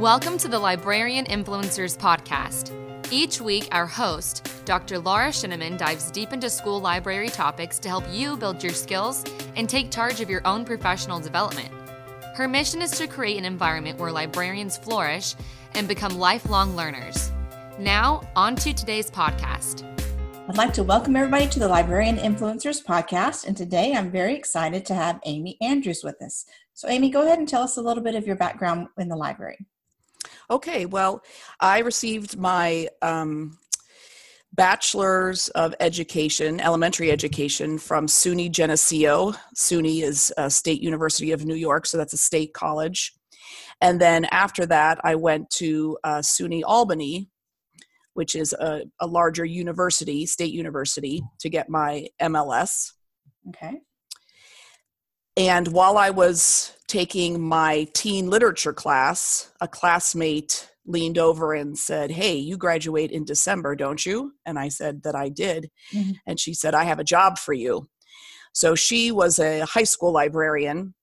Welcome to the Librarian Influencers Podcast. Each week, our host, Dr. Laura Sheneman, dives deep into school library topics to help you build your skills and take charge of your own professional development. Her mission is to create an environment where librarians flourish and become lifelong learners. Now, on to today's podcast. I'd like to welcome everybody to the Librarian Influencers podcast. And today I'm very excited to have Amy Andrews with us. So, Amy, go ahead and tell us a little bit of your background in the library. Okay, well, I received my um, bachelor's of education, elementary education, from SUNY Geneseo. SUNY is a State University of New York, so that's a state college. And then after that, I went to uh, SUNY Albany, which is a, a larger university, state university, to get my MLS. Okay. And while I was taking my teen literature class, a classmate leaned over and said, Hey, you graduate in December, don't you? And I said that I did. Mm-hmm. And she said, I have a job for you. So she was a high school librarian,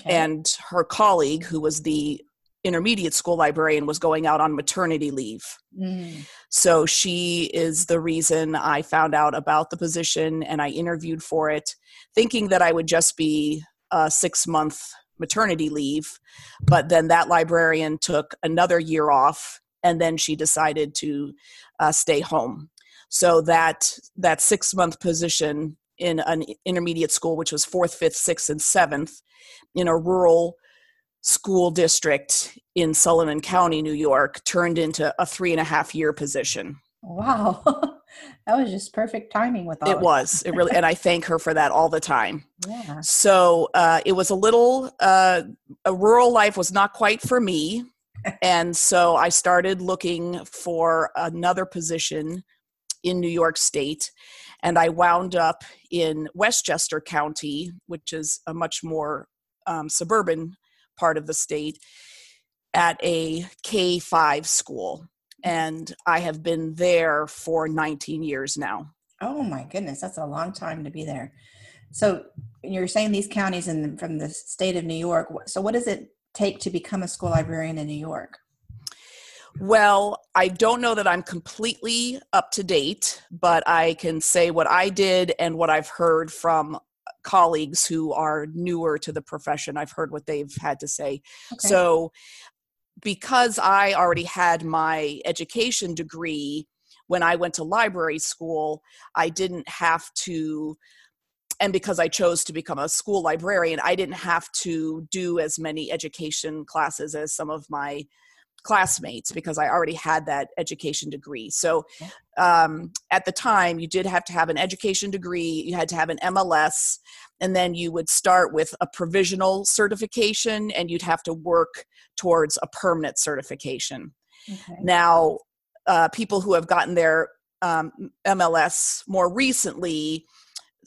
okay. and her colleague, who was the intermediate school librarian, was going out on maternity leave. Mm. So she is the reason I found out about the position and I interviewed for it, thinking that I would just be a six month maternity leave. But then that librarian took another year off and then she decided to uh, stay home. So that that six month position in an intermediate school, which was fourth, fifth, sixth, and seventh, in a rural school district in Sullivan County, New York, turned into a three and a half year position. Wow. that was just perfect timing with all it was it really and i thank her for that all the time yeah. so uh, it was a little uh, a rural life was not quite for me and so i started looking for another position in new york state and i wound up in westchester county which is a much more um, suburban part of the state at a k5 school and I have been there for 19 years now. Oh my goodness, that's a long time to be there. So you're saying these counties in from the state of New York. So what does it take to become a school librarian in New York? Well, I don't know that I'm completely up to date, but I can say what I did and what I've heard from colleagues who are newer to the profession. I've heard what they've had to say. Okay. So because I already had my education degree when I went to library school, I didn't have to, and because I chose to become a school librarian, I didn't have to do as many education classes as some of my classmates because I already had that education degree. So um, at the time, you did have to have an education degree, you had to have an MLS, and then you would start with a provisional certification and you'd have to work towards a permanent certification. Okay. Now, uh, people who have gotten their um, MLS more recently,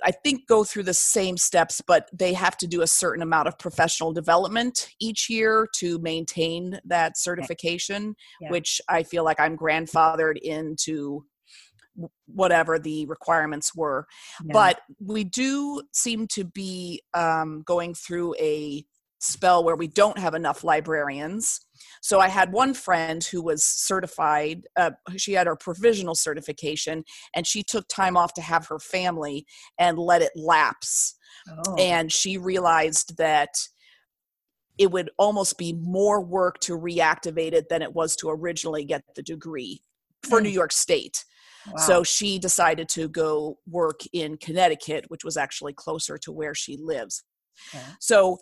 I think go through the same steps, but they have to do a certain amount of professional development each year to maintain that certification, yeah. which I feel like I'm grandfathered into whatever the requirements were. Yeah. But we do seem to be um, going through a spell where we don't have enough librarians. So I had one friend who was certified, uh, she had her provisional certification, and she took time off to have her family and let it lapse. Oh. And she realized that it would almost be more work to reactivate it than it was to originally get the degree for mm. New York State. Wow. So she decided to go work in Connecticut, which was actually closer to where she lives. Okay. So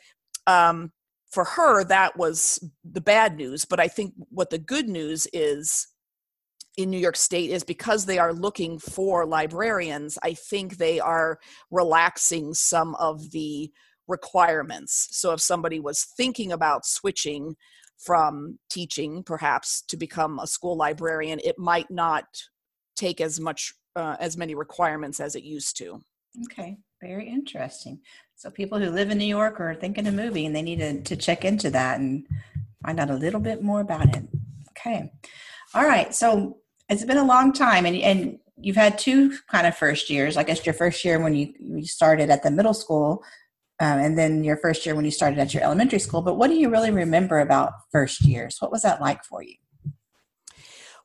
um, for her, that was the bad news. But I think what the good news is in New York State is because they are looking for librarians, I think they are relaxing some of the requirements. So if somebody was thinking about switching from teaching perhaps to become a school librarian, it might not take as much uh, as many requirements as it used to. Okay, very interesting. So people who live in New York are thinking of moving, and they need to, to check into that and find out a little bit more about it. Okay. All right. So it's been a long time, and, and you've had two kind of first years. I guess your first year when you, you started at the middle school um, and then your first year when you started at your elementary school. But what do you really remember about first years? What was that like for you?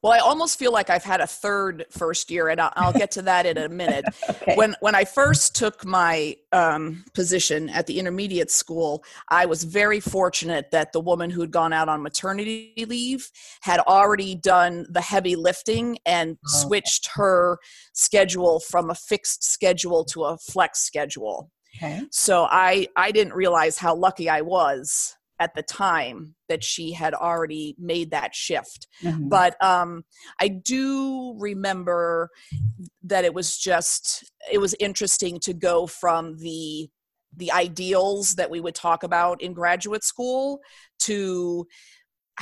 Well, I almost feel like I've had a third first year, and I'll, I'll get to that in a minute. okay. When when I first took my um, position at the intermediate school, I was very fortunate that the woman who'd gone out on maternity leave had already done the heavy lifting and Oh, okay. switched her schedule from a fixed schedule to a flex schedule. Okay. So I I didn't realize how lucky I was at the time that she had already made that shift Mhm. but um i do remember that it was just it was interesting to go from the the ideals that we would talk about in graduate school to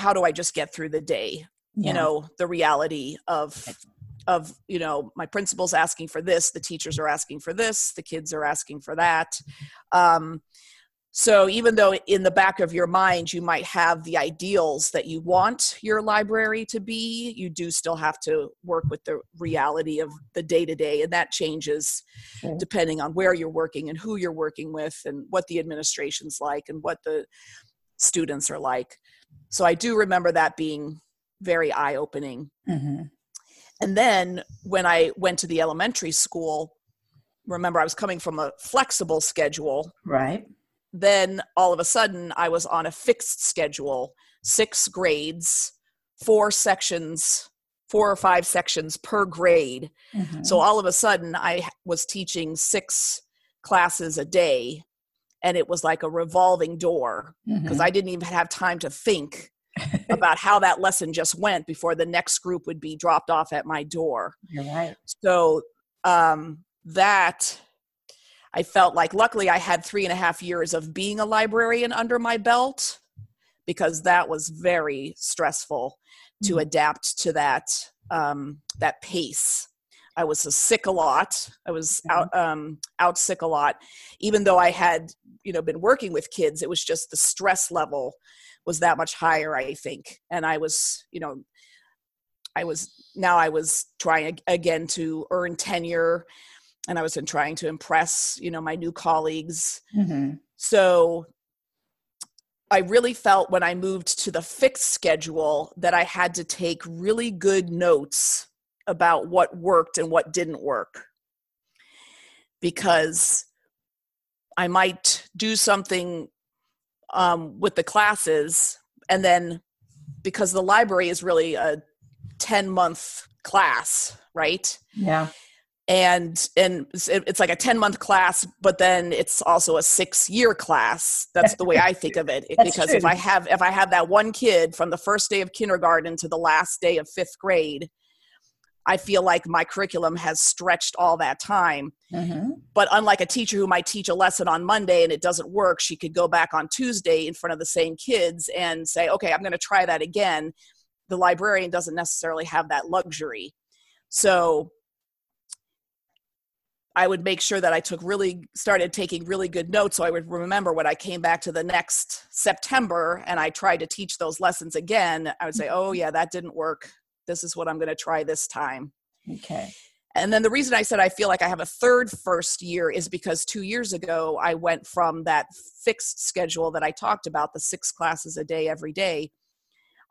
how do i just get through the day Yeah. you know the reality of of you know my principal's asking for this the teachers are asking for this the kids are asking for that um, so even though in the back of your mind you might have the ideals that you want your library to be you do still have to work with the reality of the day to day and that changes Sure. depending on where you're working and who you're working with and what the administration's like and what the students are like so i do remember that being very eye opening Mhm. and then when I went to the elementary school, remember I was coming from a flexible schedule. Right. Then all of a sudden I was on a fixed schedule, six grades, four sections, four or five sections per grade. Mhm. So all of a sudden I was teaching six classes a day and it was like a revolving door because Mhm. I didn't even have time to think about how that lesson just went before the next group would be dropped off at my door You're right. so um, that i felt like luckily i had three and a half years of being a librarian under my belt because that was very stressful to Mhm. adapt to that um, that pace. I was sick a lot. I was out um, out sick a lot. Even though i had you know been working with kids it was just the stress level was that much higher i think. And i was you know I was now I was trying again to earn tenure and I was in trying to impress, you know, my new colleagues. Mhm. So I really felt when I moved to the fixed schedule that I had to take really good notes about what worked and what didn't work. Because I might do something um, with the classes and then because the library is really a 10 month class right Yeah. And and it's- like a 10 month class but then it's also a six year class that's the way i think of it That's because if i have if i have that one kid from the first day of kindergarten to the last day of fifth grade i feel like my curriculum has stretched all that time Mhm. but unlike a teacher who might teach a lesson on Monday and it doesn't work, she could go back on Tuesday in front of the same kids and say, okay, I'm going to try that again. The librarian doesn't necessarily have that luxury. So I would make sure that I took really, started taking really good notes so I would remember when I came back to the next September and I tried to teach those lessons again, I would say, oh, mm-hmm. yeah, that didn't work. This is what I'm going to try this time. Okay. And then the reason I said I feel like I have a third first year is because two years ago I went from that fixed schedule that I talked about, the six classes a day every day.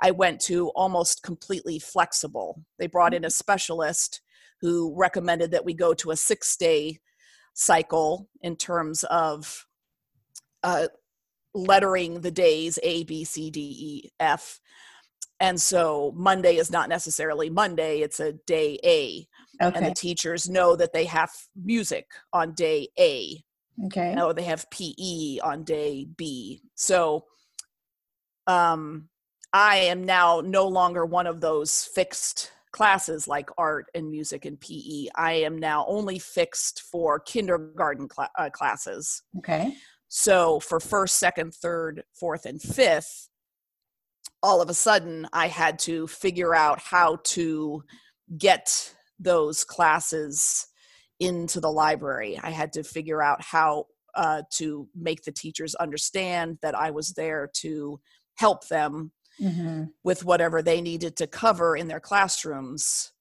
I went to almost completely flexible. They brought in a mm-hmm. specialist who recommended that we go to a six day cycle in terms of uh, lettering the days A, B, C, D, E, F. And so Monday is not necessarily Monday, it's a day A and the teachers know that they have music on day A, Okay. or they have PE on day B. So um, I am now no longer one of those fixed classes like art and music and PE. I am now only fixed for kindergarten cla- uh, classes. Okay. So for first, second, third, fourth, and fifth, all of a sudden I had to figure out how to get those classes into the library. I had to figure out how uh, to make the teachers understand that I was there to help them hmm with whatever they needed to cover in their classrooms.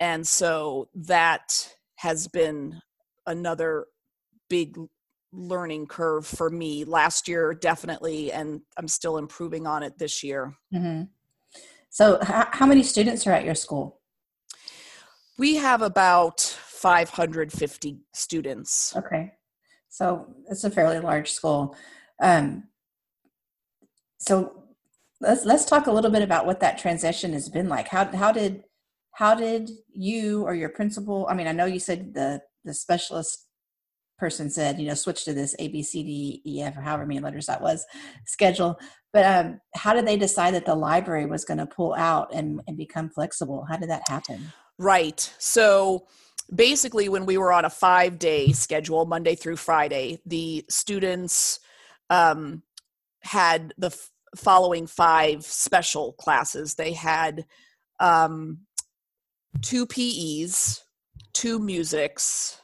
And so that has been another big learning curve for me last year definitely and i'm still improving on it this year hmm So, h- how many students are at your school? we have about 550 students Okay, so it's a fairly large school. Um, so let's let's talk a little bit about what that transition has been like. How how did how did you or your principal? I mean, I know you said the the specialist person said you know switch to this A B C D E F or however many letters that was schedule. But um, how did they decide that the library was going to pull out and, and become flexible? How did that happen? Right. So basically, when we were on a five day schedule, Monday through Friday, the students um, had the following five special classes. They had um, two PEs, two musics.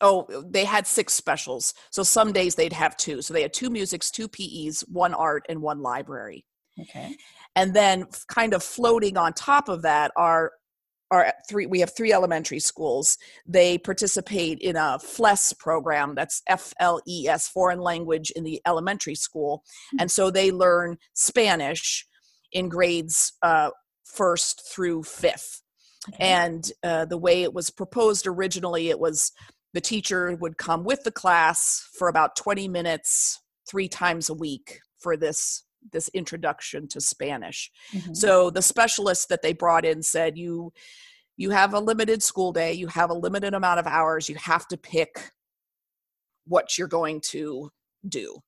Oh, they had six specials. So some days they'd have two. So they had two musics, two PEs, one art, and one library. Okay. And then, kind of floating on top of that, are are three. We have three elementary schools. They participate in a FLES program. That's F L E S, foreign language in the elementary school, and so they learn Spanish in grades uh, first through fifth. Okay. And uh, the way it was proposed originally, it was the teacher would come with the class for about 20 minutes, three times a week for this this introduction to Spanish. Mhm. So the specialist that they brought in said, "You you have a limited school day. You have a limited amount of hours. You have to pick what you're going to do."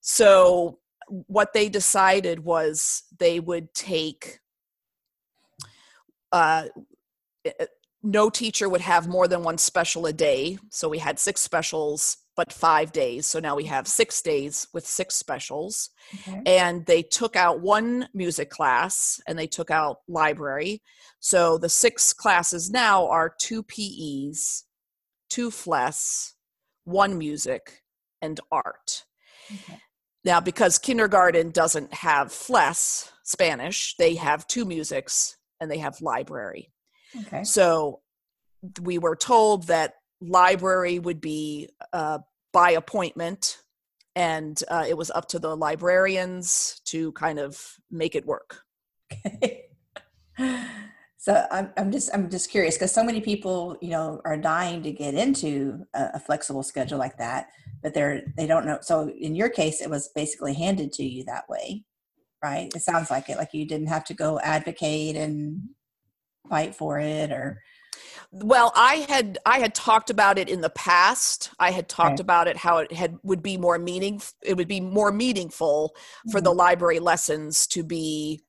So what they decided was they would take uh, no teacher would have more than one special a day. So we had six specials, but five days. So now we have six days with six specials. Okay. And they took out one music class and they took out library. So the six classes now are two PEs, two FLES, one music, and art. Okay. Now, because kindergarten doesn't have FLES, Spanish, they have two musics and they have library. Okay. So we were told that library would be uh, by appointment, and uh, it was up to the librarians to kind of make it work. Okay. so I'm, I'm just I'm just curious because so many people you know are dying to get into a, a flexible schedule like that, but they're they don't know. So in your case, it was basically handed to you that way, right? It sounds like it, like you didn't have to go advocate and fight for it, or Well, I had I had talked about it in the past. I had talked Okay. about it how it had would be more meaning. It would be more meaningful for the library lessons to be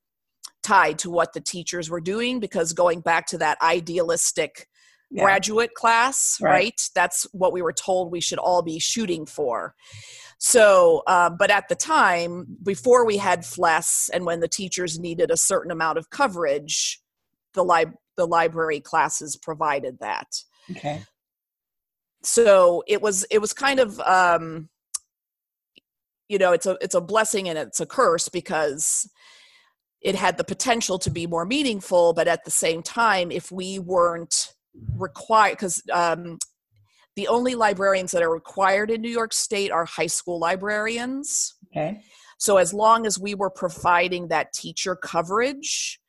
tied to what the teachers were doing because going back to that idealistic Yeah. graduate class, Right. right. That's what we were told we should all be shooting for. So, uh, but at the time, before we had FLES and when the teachers needed a certain amount of coverage, the, lib- the library classes provided that. okay, So it was it was kind of um, you know it's a it's a blessing and it's a curse because it had the potential to be more meaningful, but at the same time, if we weren't required, because um, the only librarians that are required in New York State are high school librarians. okay, So as long as we were providing that teacher coverage,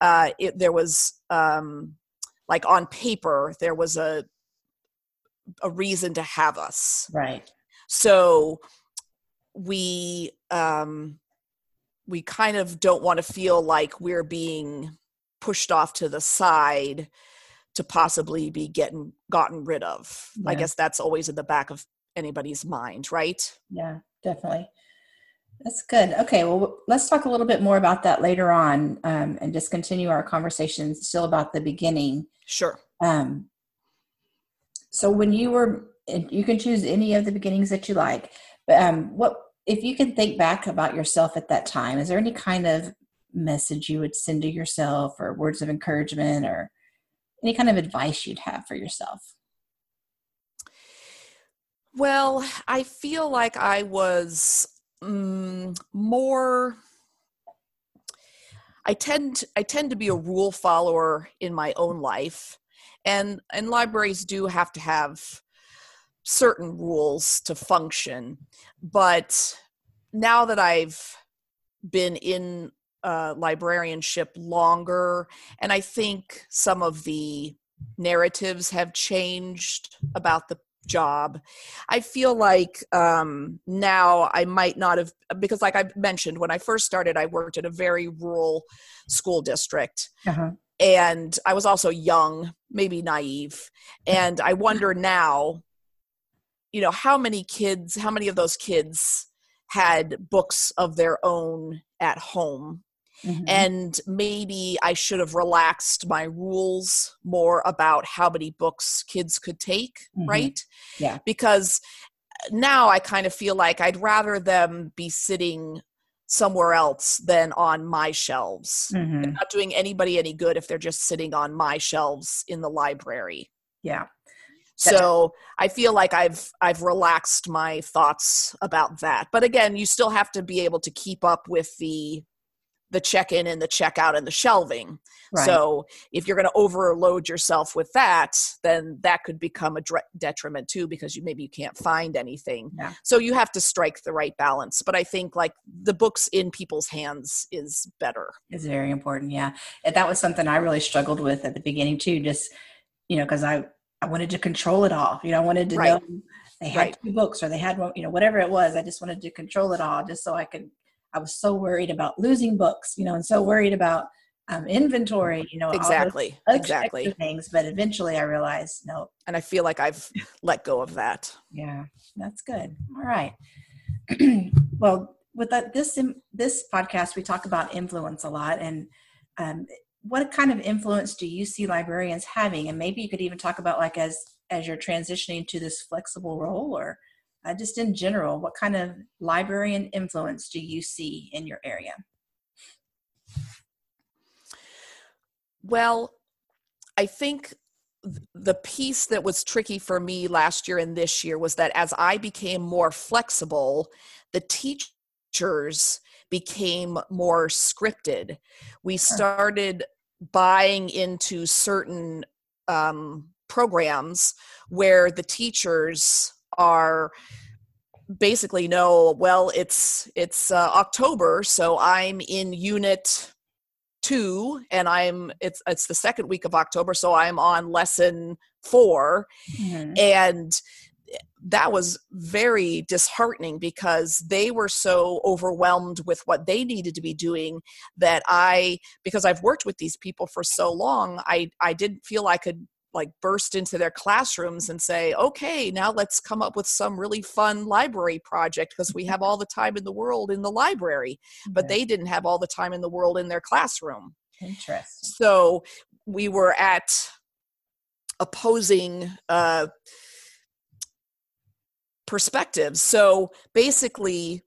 uh, it, there was um, like on paper there was a a reason to have us. right, So we um, we kind of don't want to feel like we're being pushed off to the side to possibly be getting gotten rid of. I guess that's always in the back of anybody's mind, right? yeah, definitely. That's good. Okay, well, let's talk a little bit more about that later on, um, and just continue our conversation still about the beginning. Sure. Um, so when you were, you can choose any of the beginnings that you like, but um, what if you can think back about yourself at that time? Is there any kind of message you would send to yourself, or words of encouragement, or any kind of advice you'd have for yourself? Well, I feel like I was mm, more. I tend I tend to be a rule follower in my own life, and and libraries do have to have certain rules to function. But now that I've been in uh, librarianship longer, and I think some of the narratives have changed about the job. I feel like um, now I might not have, because, like I mentioned, when I first started, I worked in a very rural school district. Uh-huh. And I was also young, maybe naive. And I wonder now, you know, how many kids, how many of those kids had books of their own at home Mm-hmm. And maybe I should have relaxed my rules more about how many books kids could take, mm-hmm. right? Yeah. Because uh, now I kind of feel like I'd rather them be sitting somewhere else than on my shelves. Mm-hmm. Not doing anybody any good if they're just sitting on my shelves in the library. Yeah. So I feel like I've I've relaxed my thoughts about that. But again, you still have to be able to keep up with the the check in and the checkout and the shelving. Right. So if you're going to overload yourself with that, then that could become a detriment too because you maybe you can't find anything. Yeah. So you have to strike the right balance. But I think like the books in people's hands is better. It's very important. Yeah, and that was something I really struggled with at the beginning too. Just you know because I I wanted to control it all. You know, I wanted to right. know they had right. two books or they had one. You know, whatever it was. I just wanted to control it all just so I could I was so worried about losing books, you know, and so worried about um, inventory, you know, exactly, exactly things. But eventually, I realized no. And I feel like I've let go of that. Yeah, that's good. All right. well, with that, this this podcast, we talk about influence a lot, and um, what kind of influence do you see librarians having? And maybe you could even talk about like as as you're transitioning to this flexible role, or uh, just in general, what kind of librarian influence do you see in your area? Well, I think the piece that was tricky for me last year and this year was that as I became more flexible, the teachers became more scripted. We started buying into certain um, programs where the teachers are basically know well it's it's uh, october so i'm in unit two and i'm it's it's the second week of october so i'm on lesson 4 mm-hmm. and that was very disheartening because they were so overwhelmed with what they needed to be doing that i because i've worked with these people for so long i i didn't feel i could like burst into their classrooms and say, okay, now let's come up with some really fun library project because we have all the time in the world in the library. But they didn't have all the time in the world in their classroom. Interesting. So we were at opposing uh, perspectives. So basically,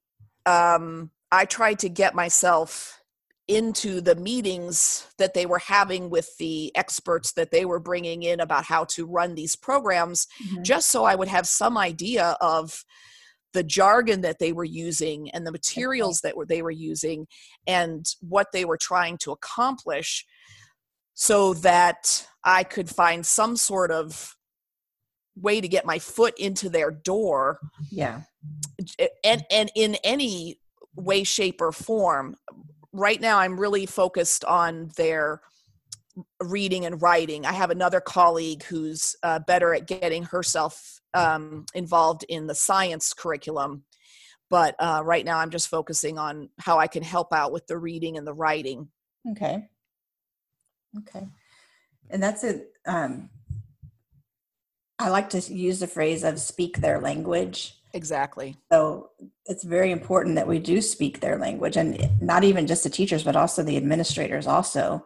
um, I tried to get myself into the meetings that they were having with the experts that they were bringing in about how to run these programs mm-hmm. just so I would have some idea of the jargon that they were using and the materials that were, they were using and what they were trying to accomplish so that I could find some sort of way to get my foot into their door yeah. and and in any way shape or form right now I'm really focused on their reading and writing. I have another colleague who's uh, better at getting herself um, involved in the science curriculum. But uh, right now I'm just focusing on how I can help out with the reading and the writing. Okay. Okay. And that's it. Um, I like to use the phrase of speak their language. Exactly. So it's very important that we do speak their language, and not even just the teachers, but also the administrators. Also,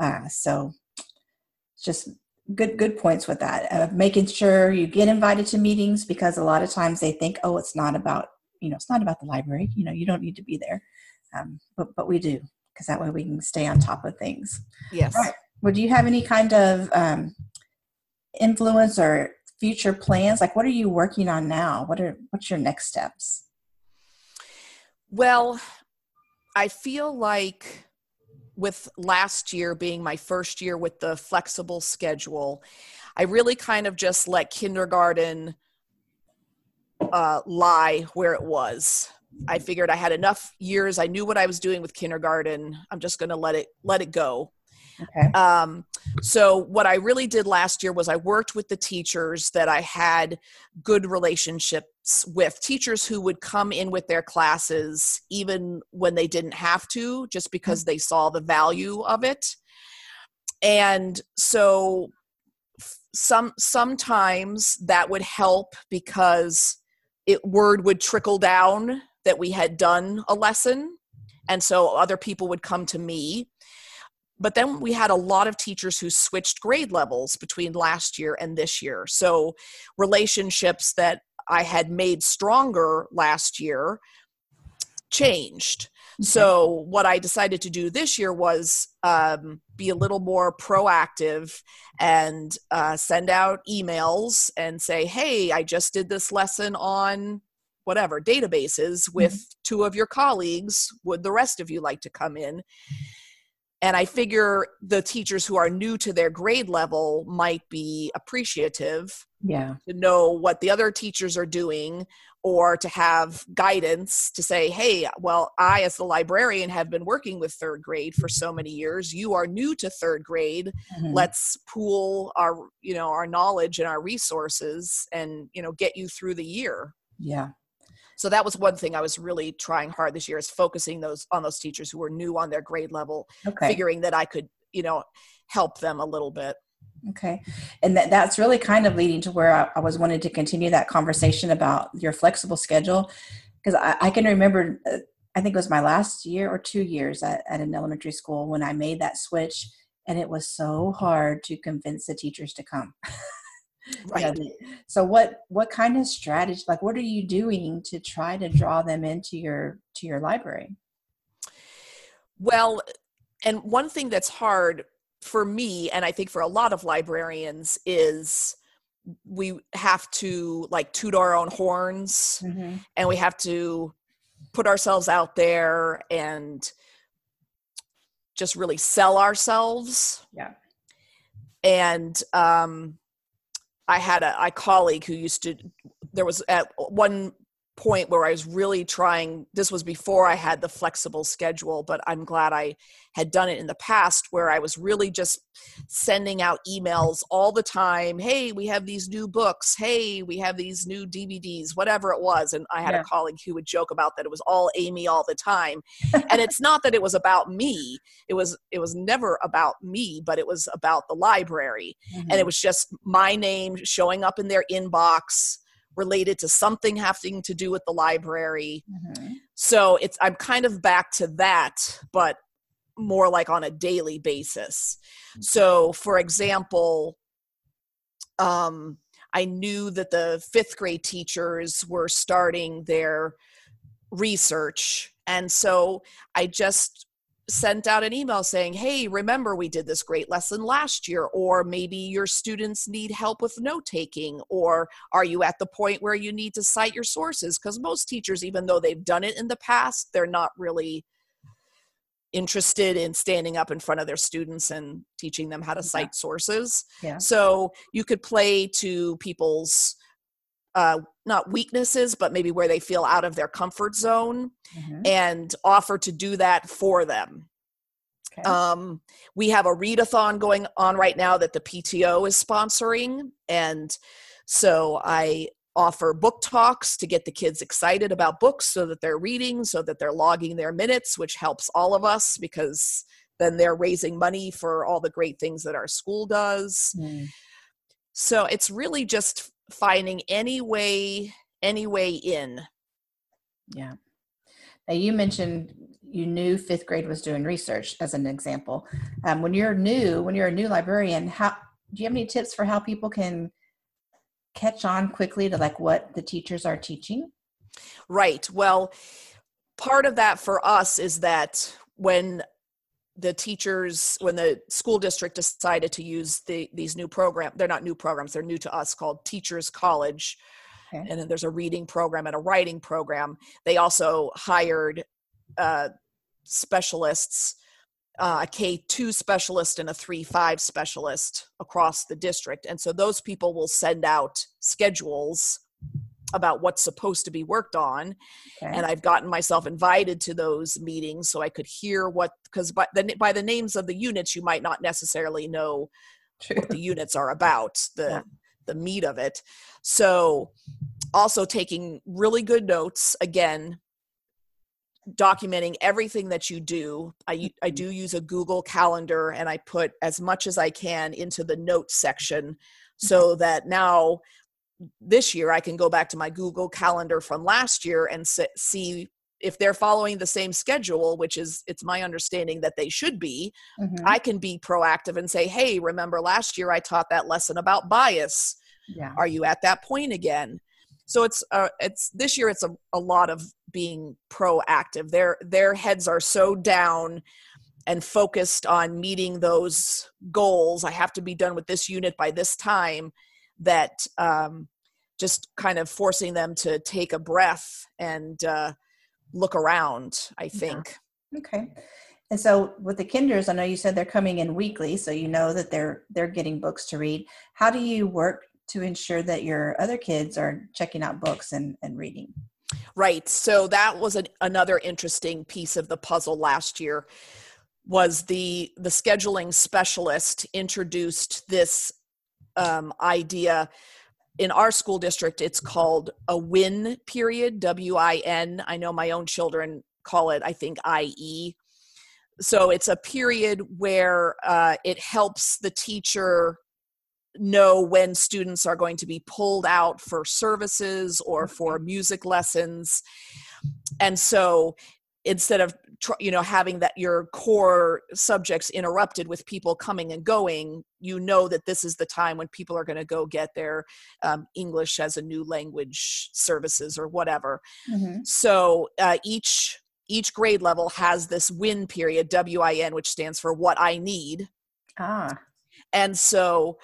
uh, so just good good points with that. Uh, making sure you get invited to meetings because a lot of times they think, oh, it's not about you know, it's not about the library. You know, you don't need to be there, um, but but we do because that way we can stay on top of things. Yes. All right. Well, do you have any kind of um, influence or future plans? Like, what are you working on now? What are what's your next steps? Well, I feel like with last year being my first year with the flexible schedule, I really kind of just let kindergarten uh, lie where it was. I figured I had enough years. I knew what I was doing with kindergarten. I'm just going to let it let it go. Okay. Um, so what I really did last year was I worked with the teachers that I had good relationships with, teachers who would come in with their classes even when they didn't have to, just because they saw the value of it. And so some sometimes that would help because it word would trickle down that we had done a lesson and so other people would come to me but then we had a lot of teachers who switched grade levels between last year and this year so relationships that i had made stronger last year changed okay. so what i decided to do this year was um, be a little more proactive and uh, send out emails and say hey i just did this lesson on whatever databases with mm-hmm. two of your colleagues would the rest of you like to come in and i figure the teachers who are new to their grade level might be appreciative yeah. to know what the other teachers are doing or to have guidance to say hey well i as the librarian have been working with third grade for so many years. You are new to third grade. Mm-hmm. let's pool our you know our knowledge and our resources and you know get you through the year. Yeah so that was one thing i was really trying hard this year is focusing those on those teachers who were new on their grade level okay. figuring that i could you know help them a little bit. Okay. And that, that's really kind of leading to where I, I was wanting to continue that conversation about your flexible schedule. Because I, I, can remember uh, i think it was my last year or two years at, at an elementary school when i made that switch and it was so hard to convince the teachers to come right. So what what kind of strategy like what are you doing to try to draw them into your to your library? Well and one thing that's hard for me and i think for a lot of librarians is we have to like toot our own horns mm-hmm. and we have to put ourselves out there and just really sell ourselves. Yeah. And um I had a, a colleague who used to, there was at one point where I was really trying. This was before I had the flexible schedule, but I'm glad I had done it in the past where I was really just sending out emails all the time. Hey, we have these new books. Hey, we have these new DVDs, whatever it was. And I had yeah. a colleague who would joke about that it was all Amy all the time. and it's not that it was about me. It was it was never about me, but it was about the library. Mm-hmm. And it mm-hmm. was just my name showing up in their inbox related to something having to do with the library. Mm-hmm. So it's I'm kind of back to that, but more like on a daily basis. So for example, um, I knew that the fifth grade teachers were starting their research. And so I just sent out an email saying, Hey, remember we did this great lesson last year, or maybe your students need help with note taking, or are you at the point where you need to cite your sources? Because most teachers, even though they've done it in the past, they're not really interested in standing up in front of their students and teaching them how to cite yeah. sources. Yeah. So you could play to people's uh, not weaknesses, but maybe where they feel out of their comfort zone mm-hmm. and offer to do that for them. Okay. Um, we have a readathon going on right now that the PTO is sponsoring. And so I offer book talks to get the kids excited about books so that they're reading, so that they're logging their minutes, which helps all of us because then they're raising money for all the great things that our school does. Mm. So it's really just finding any way any way in. Yeah. Now you mentioned you knew fifth grade was doing research as an example. Um, when you're new when you're a new librarian how do you have any tips for how people can catch on quickly to like what the teachers are teaching? Right. Well part of that for us is that when the teachers when the school district decided to use the, these new program they're not new programs they're new to us called teachers college okay. and then there's a reading program and a writing program they also hired uh, specialists uh, a K2 specialist and a 3 5 specialist across the district. And so those people will send out schedules about what's supposed to be worked on Okay. and i've gotten myself invited to those meetings so i could hear what because by the, by the names of the units you might not necessarily know True. what the units are about the Yeah. the meat of it so also taking really good notes again documenting everything that you do I, I mm-hmm. do use a google calendar and i put as much as i can into the notes section so that now this year i can go back to my google calendar from last year and see if they're following the same schedule which is it's my understanding that they should be Mhm. I can be proactive and say, hey, remember last year I taught that lesson about bias. yeah. Are you at that point again? So it's uh, it's this year it's a, a lot of being proactive. Their their heads are so down and focused on meeting those goals. I have to be done with this unit by this time. That um, just kind of forcing them to take a breath and uh, look around. I think. Okay. And so with the kinders, I know you said they're coming in weekly, so you know that they're they're getting books to read. How do you work to ensure that your other kids are checking out books and, and reading? Right. So that was an, another interesting piece of the puzzle last year was the the scheduling specialist introduced this um, idea. In our school district it's called a win period w-i-n i know my own children call it i think ie so it's a period where uh, it helps the teacher know when students are going to be pulled out for services or for music lessons. And so instead of tr- you know having that your core subjects interrupted with people coming and going you know that this is the time when people are going to go get their um, english as a new language services or whatever. Mhm. so uh, each each grade level has this win period win which stands for what i need. Ah, and so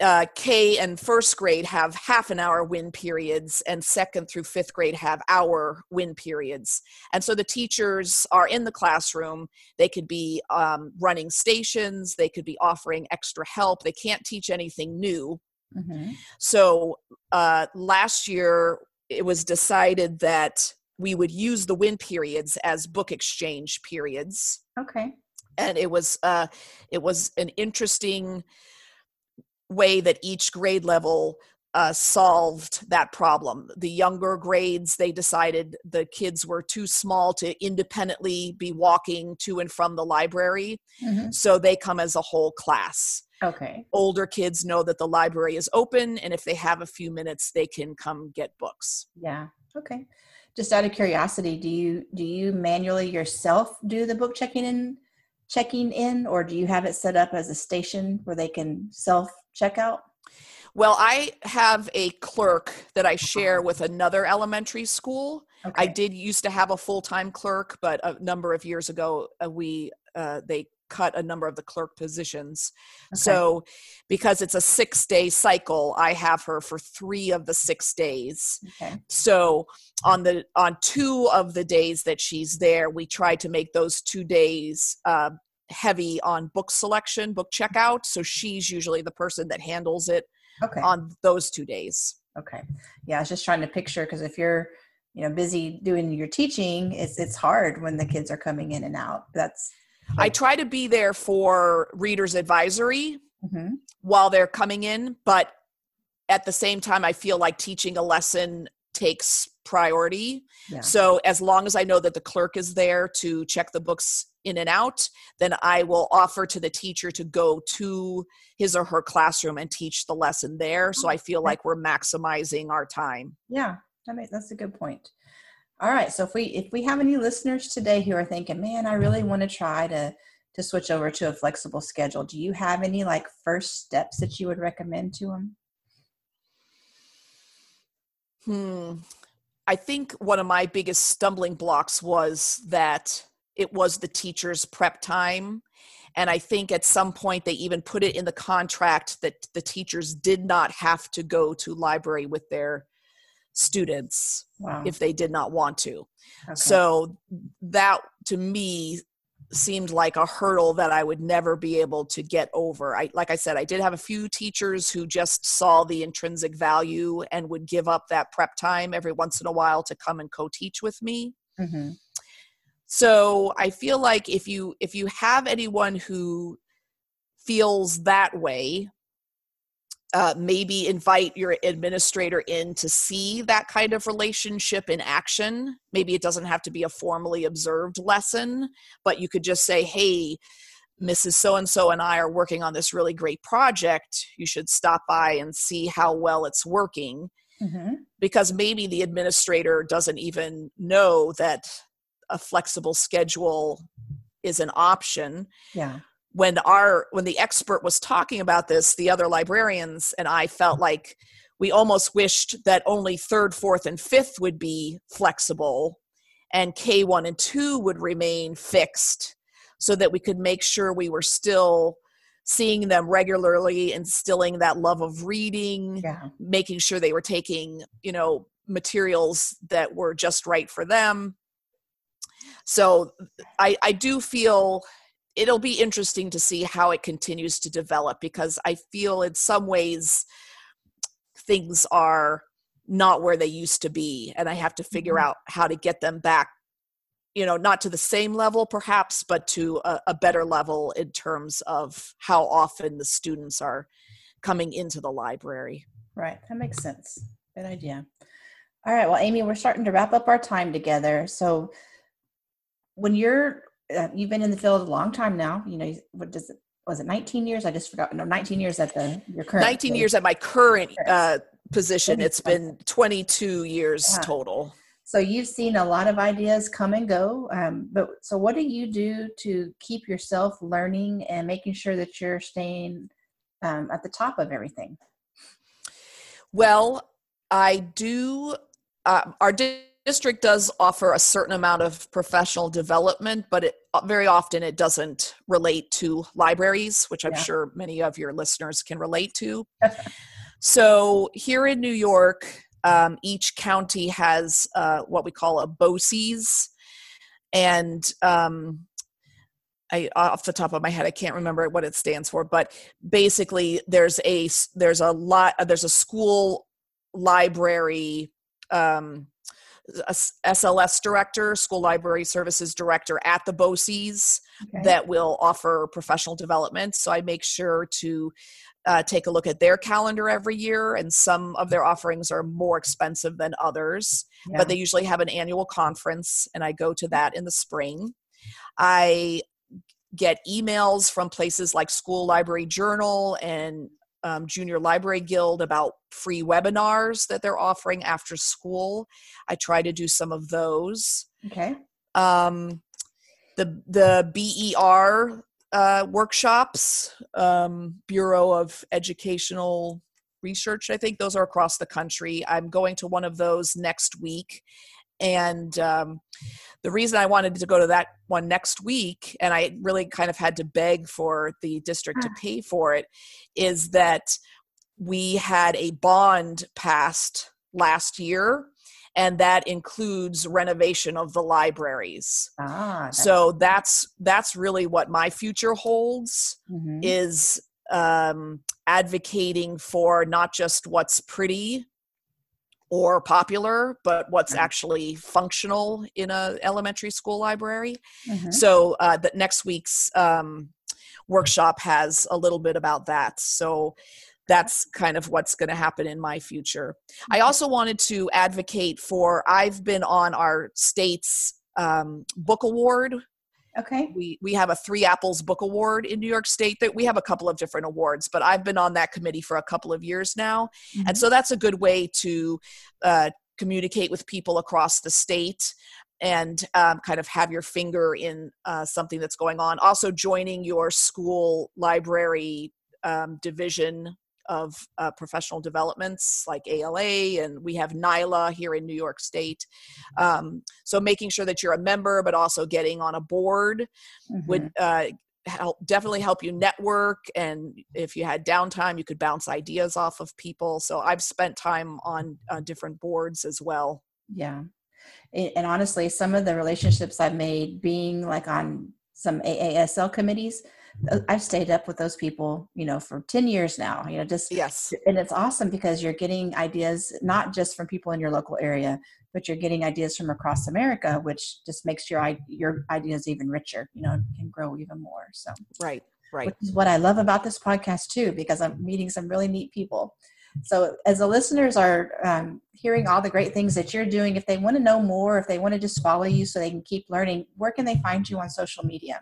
uh, K and first grade have half an hour win periods, and second through fifth grade have hour win periods. And so the teachers are in the classroom. They could be um, running stations, they could be offering extra help. They can't teach anything new. mhm. So uh, last year, it was decided that we would use the win periods as book exchange periods okay. and it was uh it was an interesting way that each grade level uh, solved that problem the younger grades they decided the kids were too small to independently be walking to and from the library Mhm. so they come as a whole class Okay. older kids know that the library is open and if they have a few minutes they can come get books Yeah. Okay. Just out of curiosity, do you do you manually yourself do the book checking in checking in or do you have it set up as a station where they can self check out? well i have a clerk that i share with another elementary school I did used to have a full time clerk, but a number of years ago, uh, we uh, they cut a number of the clerk positions. Okay. So, because it's a six day cycle, I have her for three of the six days. Okay. So, on the on two of the days that she's there, we try to make those two days. Uh, heavy on book selection book checkout so she's usually the person that handles it Okay. on those two days Okay. Yeah, I was just trying to picture because if you're, you know, busy doing your teaching, it's it's hard when the kids are coming in and out. That's i try to be there for readers advisory mhm. while they're coming in but at the same time i feel like teaching a lesson takes priority yeah. so as long as i know that the clerk is there to check the books in and out then i will offer to the teacher to go to his or her classroom and teach the lesson there so oh, i feel like we're maximizing our time Yeah, I mean that's a good point. All right, so if we if we have any listeners today who are thinking, man, I really want to try to to switch over to a flexible schedule, do you have any like first steps that you would recommend to them? Hmm. I think one of my biggest stumbling blocks was that it was the teacher's prep time. And I think at some point they even put it in the contract that the teachers did not have to go to library with their students Wow. if they did not want to. okay. So that to me seemed like a hurdle that I would never be able to get over. I like I said I did have a few teachers who just saw the intrinsic value and would give up that prep time every once in a while to come and co-teach with me. Mm-hmm. So I feel like if you if you have anyone who feels that way, uh, maybe invite your administrator in to see that kind of relationship in action. Maybe it doesn't have to be a formally observed lesson, but you could just say, hey, Mrs. So and so and I are working on this really great project. You should stop by and see how well it's working. Mm-hmm. Because maybe the administrator doesn't even know that a flexible schedule is an option. Yeah when our when the expert was talking about this the other librarians and i felt like we almost wished that only third fourth and fifth would be flexible and k1 and 2 would remain fixed so that we could make sure we were still seeing them regularly instilling that love of reading yeah. making sure they were taking you know materials that were just right for them so i i do feel it'll be interesting to see how it continues to develop because I feel in some ways things are not where they used to be and I have to figure mm-hmm. out how to get them back you know not to the same level perhaps but to a, a, better level in terms of how often the students are coming into the library. Right that makes sense. Good idea. All right well amy we're starting to wrap up our time together so when you're uh, you've been in the field a long time now. You know, what does it, was it 19 years? I just forgot. No, 19 years at the your current. 19 place. years at my current uh, position. It's been 22 years yeah. total. So you've seen a lot of ideas come and go. Um, but so what do you do to keep yourself learning and making sure that you're staying um, at the top of everything? Well, I do. Uh, our district does offer a certain amount of professional development, but it, uh, very often it doesn't relate to libraries, which I'm yeah. sure many of your listeners can relate to. so here in New York, um, each county has uh, what we call a BOCES, and um, I off the top of my head I can't remember what it stands for, but basically there's a there's a lot there's a school library um, SLS director, school library services director at the BOCES okay. that will offer professional development. So I make sure to uh, take a look at their calendar every year, and some of their offerings are more expensive than others, yeah. but they usually have an annual conference, and I go to that in the spring. I get emails from places like School Library Journal and um, Junior Library Guild about free webinars that they're offering after school. I try to do some of those. Okay. Um, the the BER uh, workshops, um, Bureau of Educational Research. I think those are across the country. I'm going to one of those next week, and um, the reason I wanted to go to that one next week, and I really kind of had to beg for the district to ah. pay for it, is that we had a bond passed last year and that includes renovation of the libraries. Ah, that's so that's that's really what my future holds mm-hmm. is um, advocating for not just what's pretty or popular, but what's actually functional in a elementary school library. Mm-hmm. So uh, the next week's um, workshop has a little bit about that. So that's kind of what's going to happen in my future. I also wanted to advocate for. I've been on our state's um, book award Okay. We we have a Three Apples Book Award in New York State. That we have a couple of different awards, but I've been on that committee for a couple of years now, mm-hmm. and so that's a good way to uh, communicate with people across the state and um, kind of have your finger in uh, something that's going on. Also, joining your school library um, division of uh, professional developments like ALA, and we have NYLA here in New York State. Um, so making sure that you're a member, but also getting on a board mm-hmm. would uh, help definitely help you network. And if you had downtime, you could bounce ideas off of people. So I've spent time on uh, different boards as well. Yeah. And honestly, some of the relationships I've made being like on some AASL committees. Uh, I've stayed up with those people, you know, for 10 years now, you know, just, yes. And it's awesome because you're getting ideas, not just from people in your local area, but you're getting ideas from across America, which just makes your, your ideas even richer, you know, can grow even more. So, right, right. Which is what I love about this podcast too, because I'm meeting some really neat people. So, as the listeners are um, hearing all the great things that you're doing, if they want to know more, if they want to just follow you so they can keep learning, where can they find you on social media?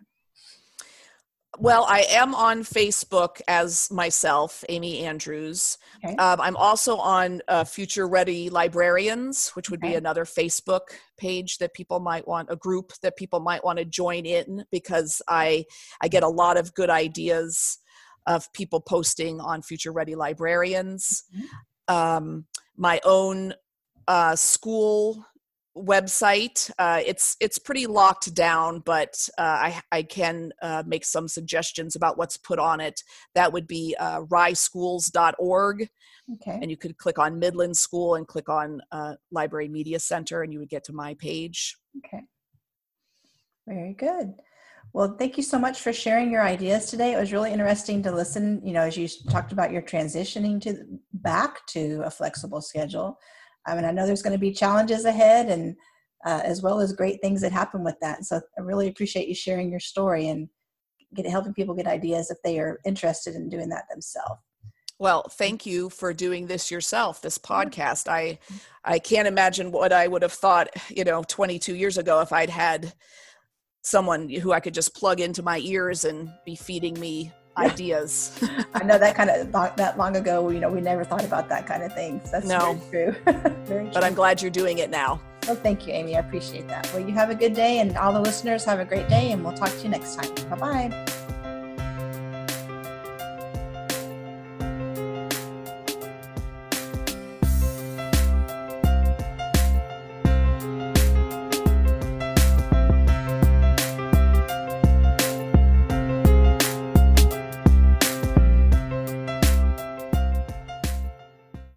Well, I am on Facebook as myself, Amy Andrews. Okay. Um, I'm also on uh, Future Ready Librarians, which would okay. be another Facebook page that people might want, a group that people might want to join in because I I get a lot of good ideas of people posting on Future Ready Librarians. Mm-hmm. Um, my own uh, school website. Uh, it's it's pretty locked down, but uh, I I can uh, make some suggestions about what's put on it. That would be uh, ryeschools.org. Okay. And you could click on Midland School and click on uh, Library Media Center, and you would get to my page. Okay. Very good. Well, thank you so much for sharing your ideas today. It was really interesting to listen. You know, as you talked about your transitioning to back to a flexible schedule. I mean, I know there's going to be challenges ahead and uh, as well as great things that happen with that. So I really appreciate you sharing your story and get, helping people get ideas if they are interested in doing that themselves. Well, thank you for doing this yourself, this podcast. I I can't imagine what I would have thought, you know, 22 years ago if I'd had someone who I could just plug into my ears and be feeding me ideas. I know that kind of that long ago, you know, we never thought about that kind of thing. So that's no. very true. very true. But I'm glad you're doing it now. Well, thank you, Amy. I appreciate that. Well, you have a good day, and all the listeners have a great day, and we'll talk to you next time. Bye bye.